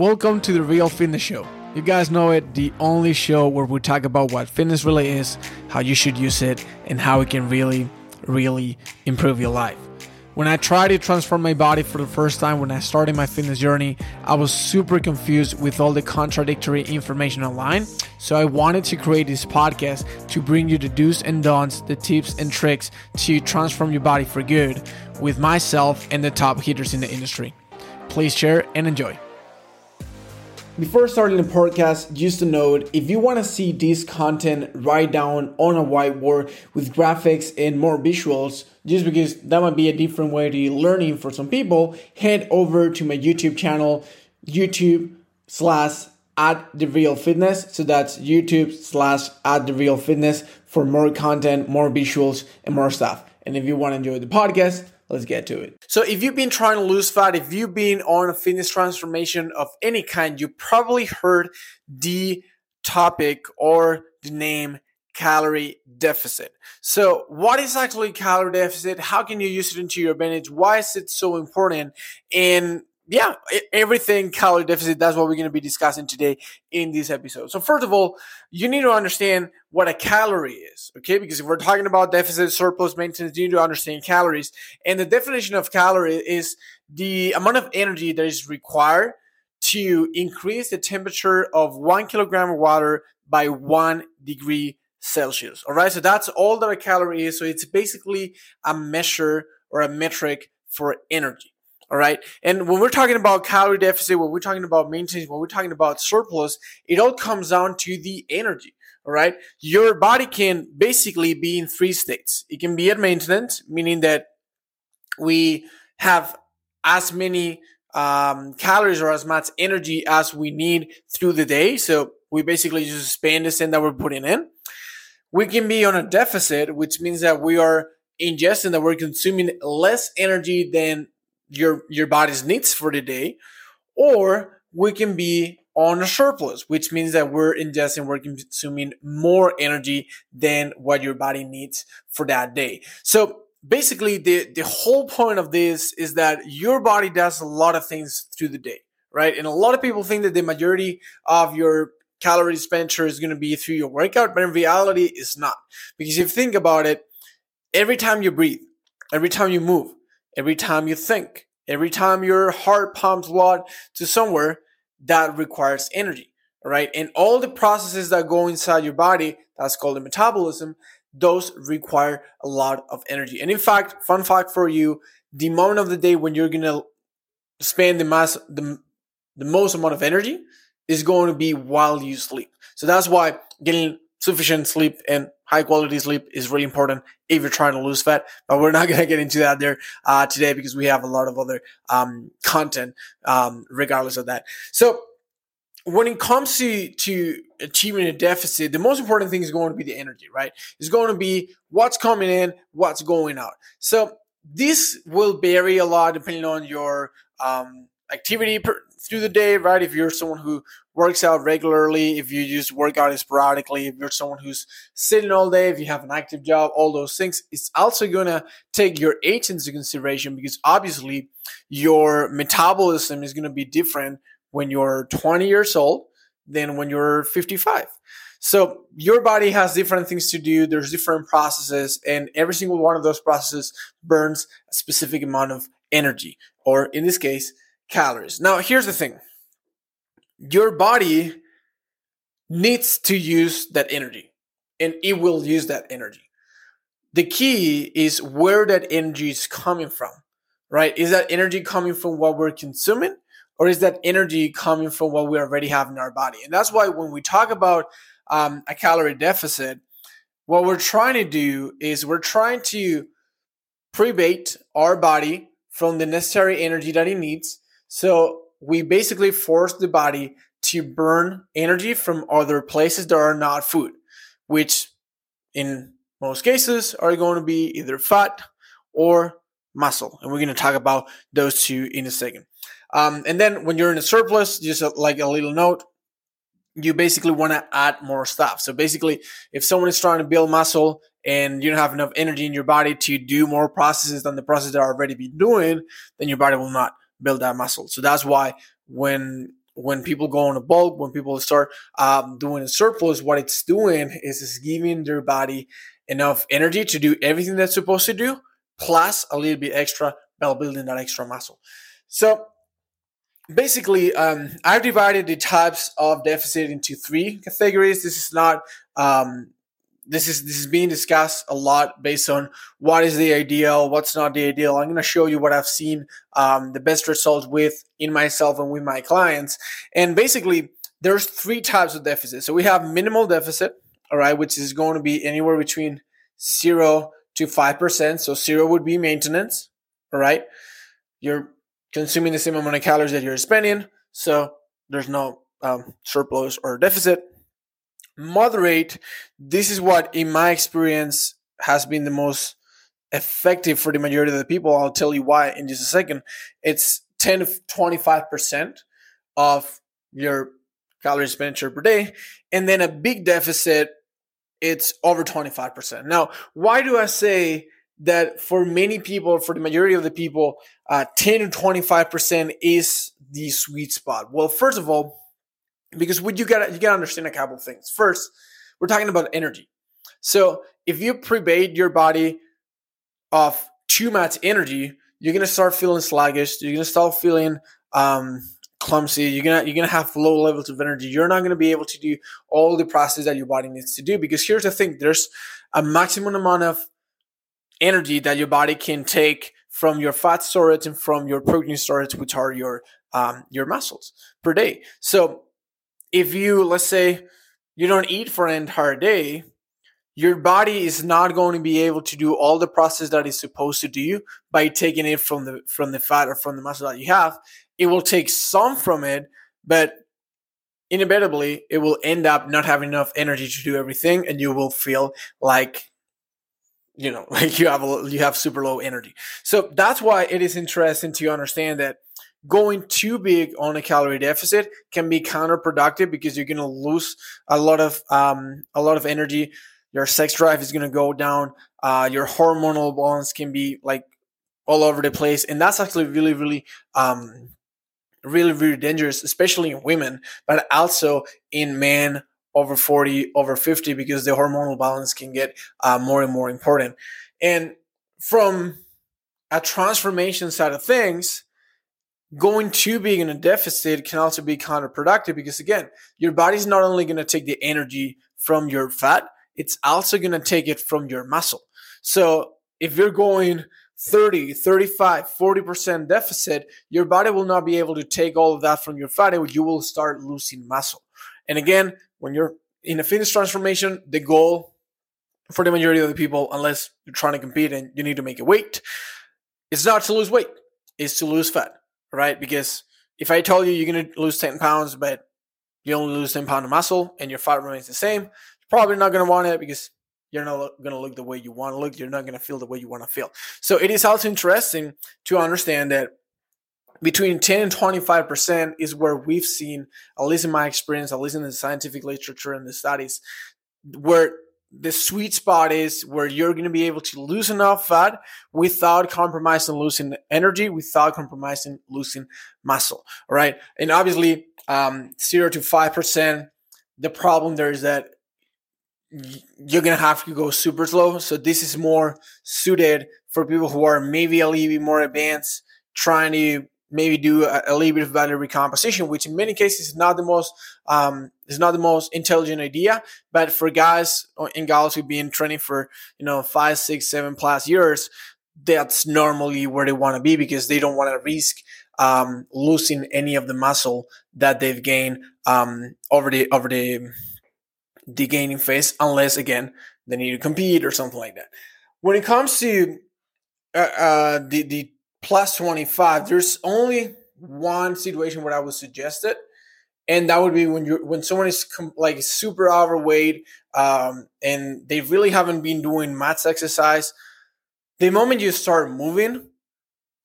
Welcome to the Real Fitness Show. You guys know it, the only show where we talk about what fitness really is, how you should use it, and how it can really, really improve your life. When I tried to transform my body for the first time when I started my fitness journey, I was super confused with all the contradictory information online. So I wanted to create this podcast to bring you the do's and don'ts, the tips and tricks to transform your body for good with myself and the top hitters in the industry. Please share and enjoy. Before starting the podcast, just a note if you want to see this content write down on a whiteboard with graphics and more visuals, just because that might be a different way to learning for some people, head over to my YouTube channel, YouTube slash at the real fitness. So that's YouTube slash at the real fitness for more content, more visuals, and more stuff. And if you want to enjoy the podcast, let's get to it. So, if you've been trying to lose fat, if you've been on a fitness transformation of any kind, you probably heard the topic or the name calorie deficit. So, what is actually calorie deficit? How can you use it into your advantage? Why is it so important? And yeah, everything calorie deficit. That's what we're going to be discussing today in this episode. So, first of all, you need to understand what a calorie is, okay? Because if we're talking about deficit, surplus, maintenance, you need to understand calories. And the definition of calorie is the amount of energy that is required to increase the temperature of one kilogram of water by one degree Celsius. All right, so that's all that a calorie is. So, it's basically a measure or a metric for energy. All right. And when we're talking about calorie deficit, when we're talking about maintenance, when we're talking about surplus, it all comes down to the energy. All right. Your body can basically be in three states. It can be at maintenance, meaning that we have as many um, calories or as much energy as we need through the day. So we basically just spend the same that we're putting in. We can be on a deficit, which means that we are ingesting that we're consuming less energy than your your body's needs for the day, or we can be on a surplus, which means that we're ingesting, we're consuming more energy than what your body needs for that day. So basically, the the whole point of this is that your body does a lot of things through the day, right? And a lot of people think that the majority of your calorie expenditure is going to be through your workout, but in reality, it's not. Because if you think about it, every time you breathe, every time you move, every time you think, every time your heart pumps blood to somewhere, that requires energy, right? And all the processes that go inside your body, that's called the metabolism, those require a lot of energy. And in fact, fun fact for you, the moment of the day when you're gonna spend the mass the, the most amount of energy is going to be while you sleep. So that's why getting sufficient sleep and high quality sleep is really important if you're trying to lose fat. But we're not going to get into that there uh, today because we have a lot of other um, content um, regardless of that. So when it comes to to achieving a deficit, the most important thing is going to be the energy, right? It's going to be what's coming in, what's going out. So this will vary a lot depending on your um, activity per, through the day, right? If you're someone who works out regularly, if you just work out sporadically, if you're someone who's sitting all day, if you have an active job, all those things, it's also gonna take your age into consideration because obviously your metabolism is gonna be different when you're 20 years old than when you're 55. So your body has different things to do. There's different processes, and every single one of those processes burns a specific amount of energy, or in this case, calories. Now, here's the thing your body needs to use that energy, and it will use that energy. The key is where that energy is coming from, right? Is that energy coming from what we're consuming, or is that energy coming from what we already have in our body? And that's why when we talk about um, a calorie deficit, what we're trying to do is we're trying to prebate our body from the necessary energy that it needs so we basically force the body to burn energy from other places that are not food, which in most cases are going to be either fat or muscle. And we're going to talk about those two in a second. Um, and then when you're in a surplus, just a, like a little note, you basically want to add more stuff. So basically, if someone is trying to build muscle and you don't have enough energy in your body to do more processes than the processes that are already been doing, then your body will not build that muscle. So that's why when when people go on a bulk, when people start um, doing a surplus, what it's doing is it's giving their body enough energy to do everything that's supposed to do, plus a little bit extra while building that extra muscle. So basically, um, I've divided the types of deficit into three categories. This is not um, this is this is being discussed a lot based on what is the ideal, what's not the ideal. I'm going to show you what I've seen um, the best results with in myself and with my clients. And basically, there's three types of deficit. So we have minimal deficit, all right, which is going to be anywhere between zero to five percent. So zero would be maintenance, all right. You're consuming the same amount of calories that you're spending, so there's no um, surplus or deficit moderate, this is what, in my experience, has been the most effective for the majority of the people. I'll tell you why in just a second. It's 10 to 25% of your calorie expenditure per day. And then a big deficit, it's over 25%. Now, why do I say that for many people, for the majority of the people, uh, 10 to 25% is the sweet spot? Well, first of all, because what you got you got to understand a couple things. First, we're talking about energy. So if you private your body of too much energy, you're gonna start feeling sluggish. You're gonna start feeling um, clumsy. You're gonna you're gonna have low levels of energy. You're not gonna be able to do all the process that your body needs to do. Because here's the thing: there's a maximum amount of energy that your body can take from your fat storage and from your protein storage, which are your um, your muscles per day. So if you let's say you don't eat for an entire day your body is not going to be able to do all the process that it's supposed to do by taking it from the from the fat or from the muscle that you have. It will take some from it but inevitably it will end up not having enough energy to do everything and you will feel like you know like you have a, you have super low energy. So that's why it is interesting to understand that going too big on a calorie deficit can be counterproductive because you're going to lose a lot of um, a lot of energy. Your sex drive is going to go down. Uh, your hormonal balance can be like all over the place, and that's actually really, really, um, really, really dangerous, especially in women, but also in men over 40, over 50, because the hormonal balance can get uh, more and more important. And from a transformation side of things, going too big in a deficit can also be counterproductive because again your body's not only going to take the energy from your fat it's also going to take it from your muscle. So if you're going 30 35 40% deficit your body will not be able to take all of that from your fat and you will start losing muscle. And again when you're in a fitness transformation the goal for the majority of the people unless you're trying to compete and you need to make a weight is not to lose weight is to lose fat right? Because if I tell you you're going to lose 10 pounds, but you only lose 10 pounds of muscle and your fat remains the same, you're probably not going to want it because you're not going to look the way you want to look. You're not going to feel the way you want to feel. So it is also interesting to understand that between 10 and 25% is where we've seen, at least in my experience, at least in the scientific literature and the studies, where the sweet spot is where you're going to be able to lose enough fat without compromising losing energy, without compromising losing muscle. All right. And obviously, um, zero to 5%, the problem there is that you're going to have to go super slow. So this is more suited for people who are maybe a little bit more advanced, trying to maybe do a, a little bit of body recomposition, which in many cases is not the most um, is not the most intelligent idea. But for guys and gals who've been training for you know five, six, seven plus years, that's normally where they want to be because they don't want to risk um, losing any of the muscle that they've gained um, over the over the the gaining phase, unless again they need to compete or something like that. When it comes to uh, uh, the the plus 25, there's only one situation where I would suggest it. And that would be when you when someone is com- like super overweight um, and they really haven't been doing max exercise. The moment you start moving,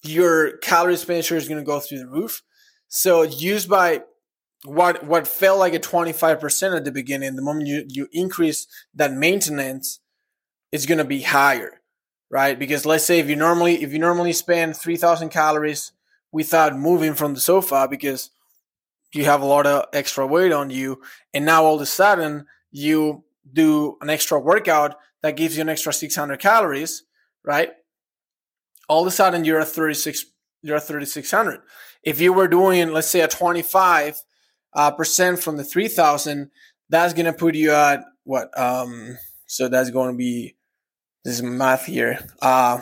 your calorie expenditure is going to go through the roof. So used by what what felt like a 25% at the beginning, the moment you, you increase that maintenance, it's going to be higher right? Because let's say if you normally if you normally spend 3000 calories without moving from the sofa because you have a lot of extra weight on you, and now all of a sudden you do an extra workout that gives you an extra 600 calories, right? All of a sudden you're at 36, you're at 3600. If you were doing, let's say, a 25 uh, percent from the 3000, that's gonna put you at what? Um, so that's going to be this is math here. Uh,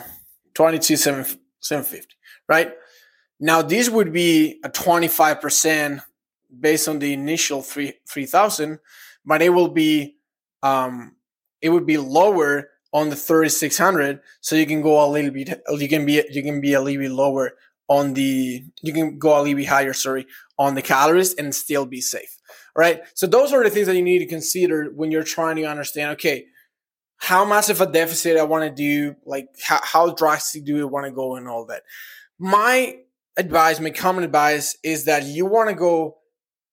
22 750, right? Now this would be a 25% based on the initial 3 3000, but it will be um, it would be lower on the 3600 so you can go a little bit you can be you can be a little bit lower on the you can go a little bit higher sorry on the calories and still be safe right so those are the things that you need to consider when you're trying to understand okay how much of a deficit i want to do like how, how drastic do you want to go and all that. My advice my common advice is that you want to go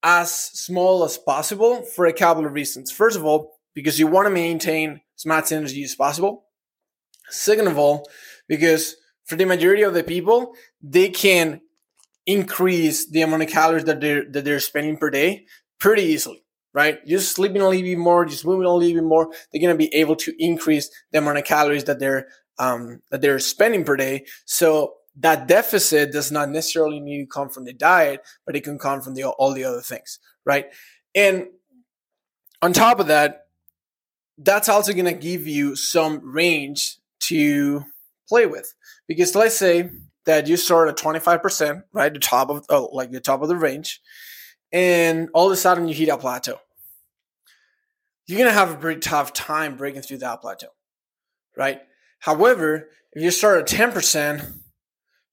as small as possible for a couple of reasons. First of all because you want to maintain as much energy as possible. Second of all, because for the majority of the people, they can increase the amount of calories that they're that they're spending per day pretty easily, right? Just sleeping a little bit more, just moving a little bit more, they're gonna be able to increase the amount of calories that they're um, that they're spending per day. So that deficit does not necessarily need to come from the diet, but it can come from the all the other things, right? And on top of that, that's also to give you some range to play with. Because let's say that you start at 25%, right? The top of, oh, like the top of the range. And all of a sudden you hit a plateau. You're to have a pretty tough time breaking through that plateau, right? However, if you start at 10%,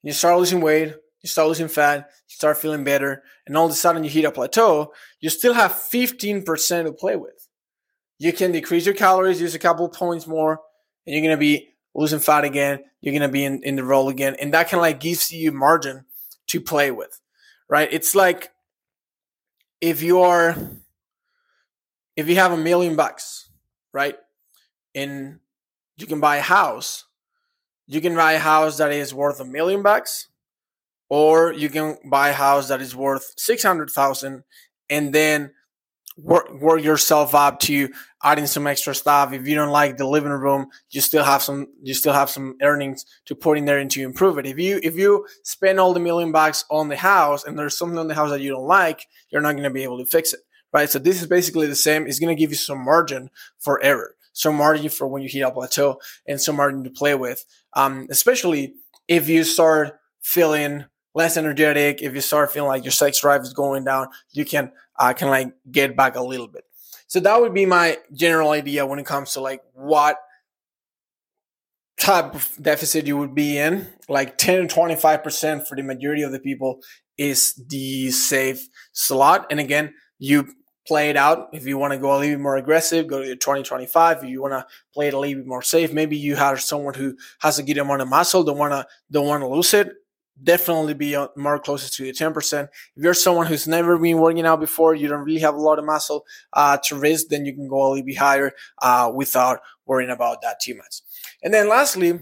you start losing weight, you start losing fat, you start feeling better, and all of a sudden you hit a plateau, you still have 15% to play with you can decrease your calories, use a couple points more, and you're gonna be losing fat again. You're gonna be in, in the roll again, and that of like gives you margin to play with, right? It's like if you are if you have a million bucks, right, and you can buy a house, you can buy a house that is worth a million bucks, or you can buy a house that is worth six hundred thousand, and then work work yourself up to adding some extra stuff. If you don't like the living room, you still have some you still have some earnings to put in there and to improve it. If you if you spend all the million bucks on the house and there's something on the house that you don't like, you're not going to be able to fix it, right? So this is basically the same. It's going to give you some margin for error, some margin for when you hit a plateau, and some margin to play with. Um, especially if you start feeling less energetic, if you start feeling like your sex drive is going down, you can uh, can like get back a little bit. So that would be my general idea when it comes to like what type of deficit you would be in. Like 10 to 25% for the majority of the people is the safe slot. And again, you play it out. If you want to go a little bit more aggressive, go to the 2025. If you want to play it a little bit more safe, maybe you have someone who has a good amount of muscle, don't want to don't want to lose it definitely be more closer to the 10%. If you're someone who's never been working out before, you don't really have a lot of muscle uh, to risk, then you can go a little bit higher uh, without worrying about that too much. And then lastly,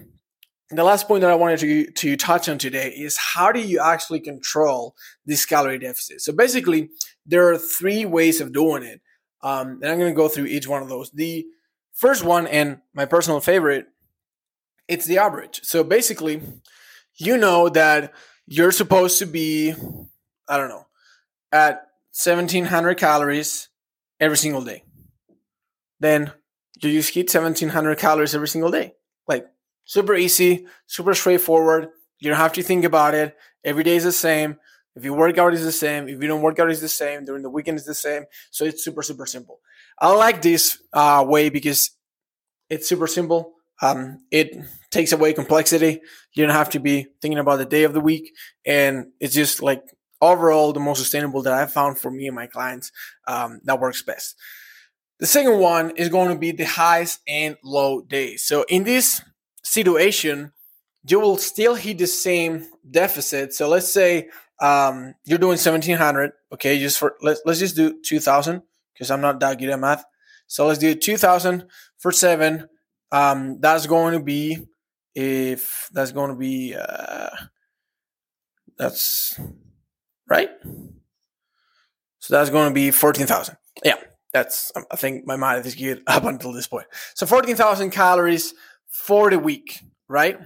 the last point that I wanted to, to touch on today is how do you actually control this calorie deficit? So basically, there are three ways of doing it. Um, and I'm going to go through each one of those. The first one, and my personal favorite, it's the average. So basically, you know that you're supposed to be, I don't know, at 1700 calories every single day. Then you just eat 1700 calories every single day. Like super easy, super straightforward. You don't have to think about it. Every day is the same. If you work out, is the same. If you don't work out, is the same. During the weekend, is the same. So it's super, super simple. I like this uh, way because it's super simple. Um, it takes away complexity. You don't have to be thinking about the day of the week. And it's just like overall the most sustainable that I've found for me and my clients um, that works best. The second one is going to be the highs and low days. So in this situation, you will still hit the same deficit. So let's say um, you're doing 1700. Okay, just for let's let's just do 2000 because I'm not that good at math. So let's do 2000 for seven um, that's going to be if that's going to be uh, that's right So that's going to be 14,000. Yeah, that's, I think my math is good up until this point. So 14,000 calories for the week, right?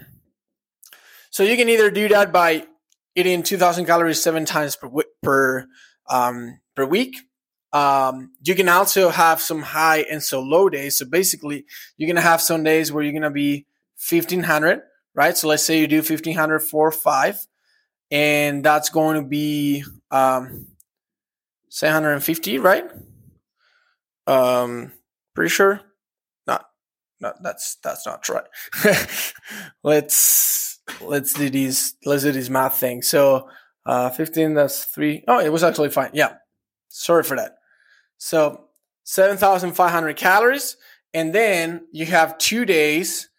So you can either do that by eating 2,000 calories seven times per, per, um, per week. Um, you can also have some high and so low days. So basically, you're to have some days where you're to be 1,500, right? So let's say you do 1,500 for five, and that's going to be um, 750, right? Um, pretty sure. Not, not that's that's not right. let's let's do these let's do this math thing. So uh, 15 that's three. Oh, it was actually fine. Yeah, sorry for that. So 7,500 calories, and then you have two days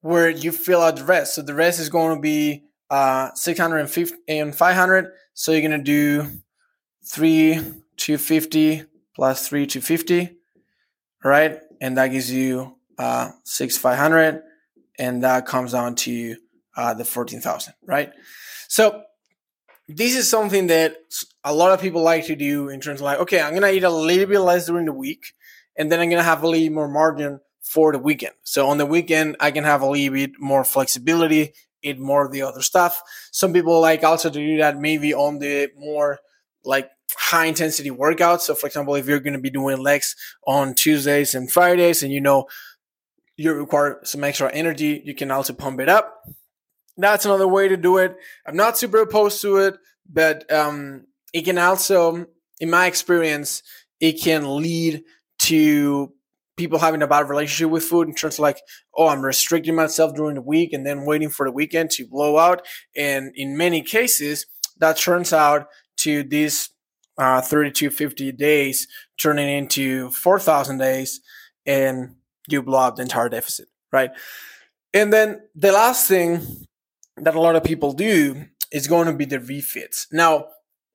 where you fill out the rest. So the rest is going to be uh, 650 and 500. So you're going to do three 250 plus 3 250 right and that gives you uh 6 500 and that comes down to uh, the 14000 right so this is something that a lot of people like to do in terms of like okay i'm gonna eat a little bit less during the week and then i'm gonna have a little more margin for the weekend so on the weekend i can have a little bit more flexibility eat more of the other stuff some people like also to do that maybe on the more like high intensity workouts. So, for example, if you're to be doing legs on Tuesdays and Fridays and you know you require some extra energy, you can also pump it up. That's another way to do it. I'm not super opposed to it, but um, it can also, in my experience, it can lead to people having a bad relationship with food in terms of like, oh, I'm restricting myself during the week and then waiting for the weekend to blow out. And in many cases, that turns out to these uh, 3250 days turning into 4000 days and you blow up the entire deficit right and then the last thing that a lot of people do is going to be the refeeds now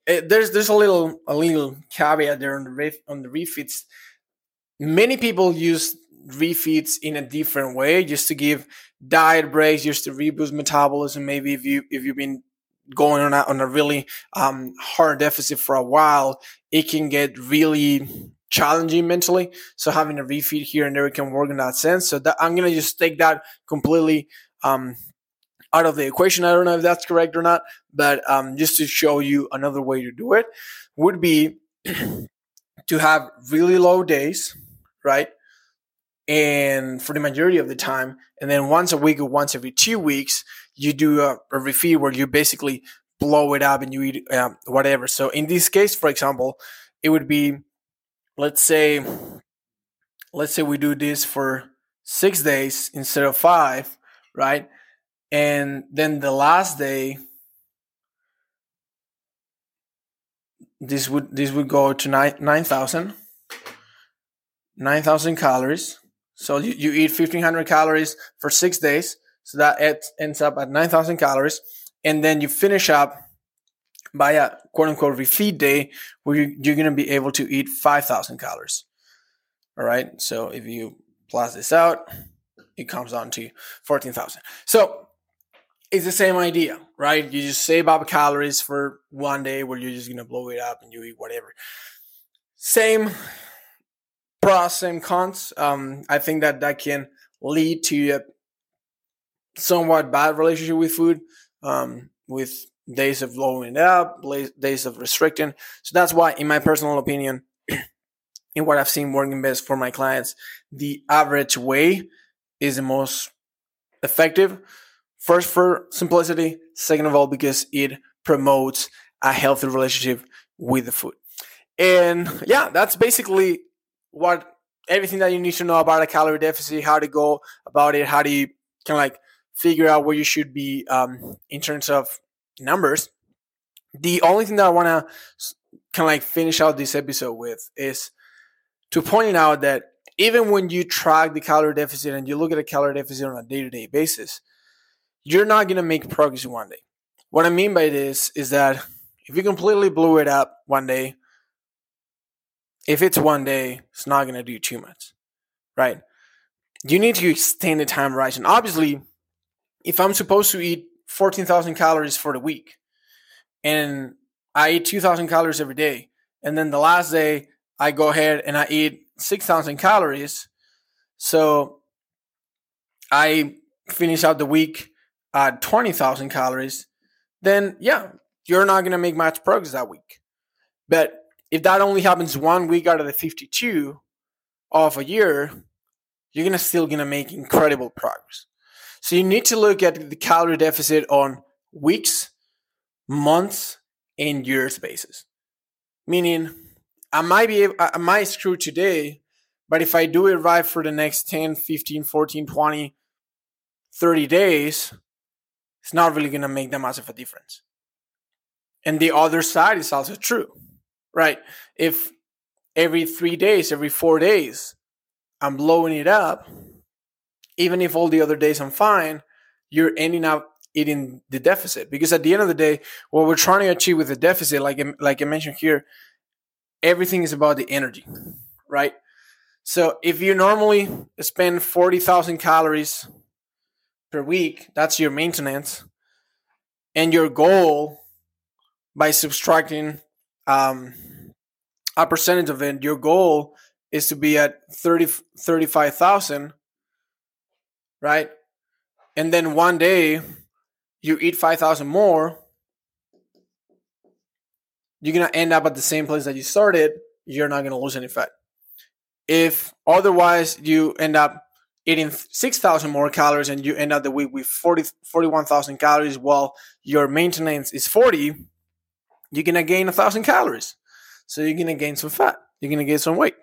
it, eh, there's there's a little a little caveat there on the ref, on the refeeds many people use refeeds in a different way just to give diet breaks just to reboost metabolism maybe if you if you've been going on a, on a really um, hard deficit for a while, it can get really challenging mentally. So having a refeed here and there can work in that sense. So that I'm gonna just take that completely um, out of the equation. I don't know if that's correct or not, but um, just to show you another way to do it would be to have really low days, right? And for the majority of the time, and then once a week or once every two weeks, you do a, a refeed where you basically blow it up and you eat um, whatever. So in this case, for example, it would be, let's say, let's say we do this for six days instead of five, right? And then the last day, this would this would go to nine nine thousand. 9,000 calories. So you, you eat 1,500 calories for six days. So that it ends up at 9,000 calories. And then you finish up by a quote unquote refeed day where you, you're going to be able to eat 5,000 calories. All right. So if you plus this out, it comes down to 14,000. So it's the same idea, right? You just save up calories for one day where you're just to blow it up and you eat whatever. Same pros, same cons. Um, I think that that can lead to a somewhat bad relationship with food, um, with days of blowing it up, days of restricting. So that's why, in my personal opinion, in what I've seen working best for my clients, the average way is the most effective. First, for simplicity. Second of all, because it promotes a healthy relationship with the food. And yeah, that's basically what everything that you need to know about a calorie deficit, how to go about it, how do you kind of like figure out where you should be um, in terms of numbers. The only thing that I want to kind of like finish out this episode with is to point out that even when you track the calorie deficit and you look at a calorie deficit on a day to day basis, you're not going to make progress one day. What I mean by this is that if you completely blew it up one day, if it's one day, it's not going to do too much, right? You need to extend the time horizon. Obviously, if I'm supposed to eat 14,000 calories for the week and I eat 2,000 calories every day, and then the last day I go ahead and I eat 6,000 calories. So I finish out the week Uh, at 20,000 calories. Then, yeah, you're not going to make much progress that week. But if that only happens one week out of the 52 of a year, you're gonna still gonna make incredible progress. So you need to look at the calorie deficit on weeks, months, and years basis. Meaning, I might be I might screw today, but if I do it right for the next 10, 15, 14, 20, 30 days, it's not really gonna make that much of a difference. And the other side is also true, right? If every three days, every four days, I'm blowing it up, even if all the other days I'm fine, you're ending up eating the deficit. Because at the end of the day, what we're trying to achieve with the deficit, like like I mentioned here, everything is about the energy, right? So if you normally spend forty thousand calories per week, that's your maintenance, and your goal by subtracting um, a percentage of it, your goal is to be at 30, 35,000, right? And then one day you eat 5,000 more, you're going to end up at the same place that you started. You're not going to lose any fat. If otherwise you end up eating 6,000 more calories and you end up the week with 40, 41,000 calories while your maintenance is 40, you're going to gain 1,000 calories. So you're going to gain some fat. You're going to gain some weight.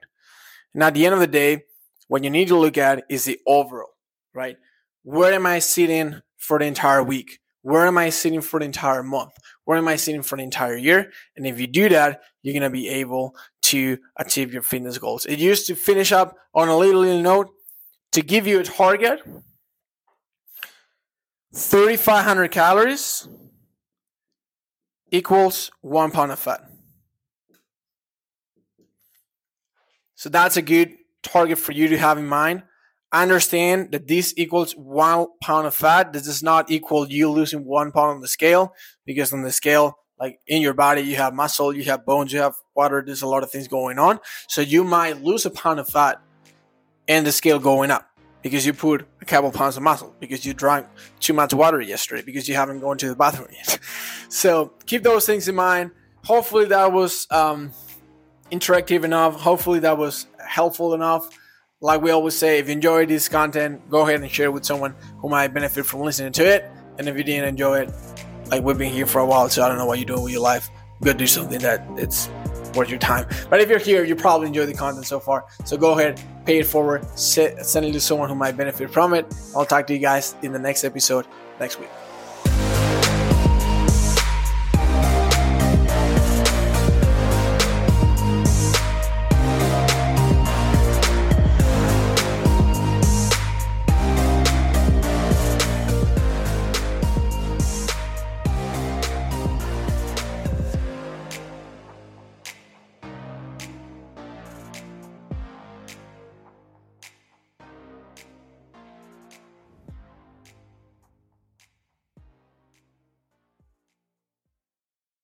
And at the end of the day, what you need to look at is the overall, right? Where am I sitting for the entire week? Where am I sitting for the entire month? Where am I sitting for the entire year? And if you do that, you're going to be able to achieve your fitness goals. It used to finish up on a little, little note to give you a target 3,500 calories equals one pound of fat. So that's a good target for you to have in mind. Understand that this equals one pound of fat. This does not equal you losing one pound on the scale because on the scale, like in your body, you have muscle, you have bones, you have water. There's a lot of things going on. So you might lose a pound of fat and the scale going up because you put a couple pounds of muscle because you drank too much water yesterday because you haven't gone to the bathroom yet. so keep those things in mind. Hopefully that was um, interactive enough. Hopefully, that was helpful enough. Like we always say, if you enjoyed this content, go ahead and share it with someone who might benefit from listening to it. And if you didn't enjoy it, like we've been here for a while, so I don't know what you're doing with your life. Go do something that it's worth your time. But if you're here, you probably enjoy the content so far. So go ahead, pay it forward, send it to someone who might benefit from it. I'll talk to you guys in the next episode next week.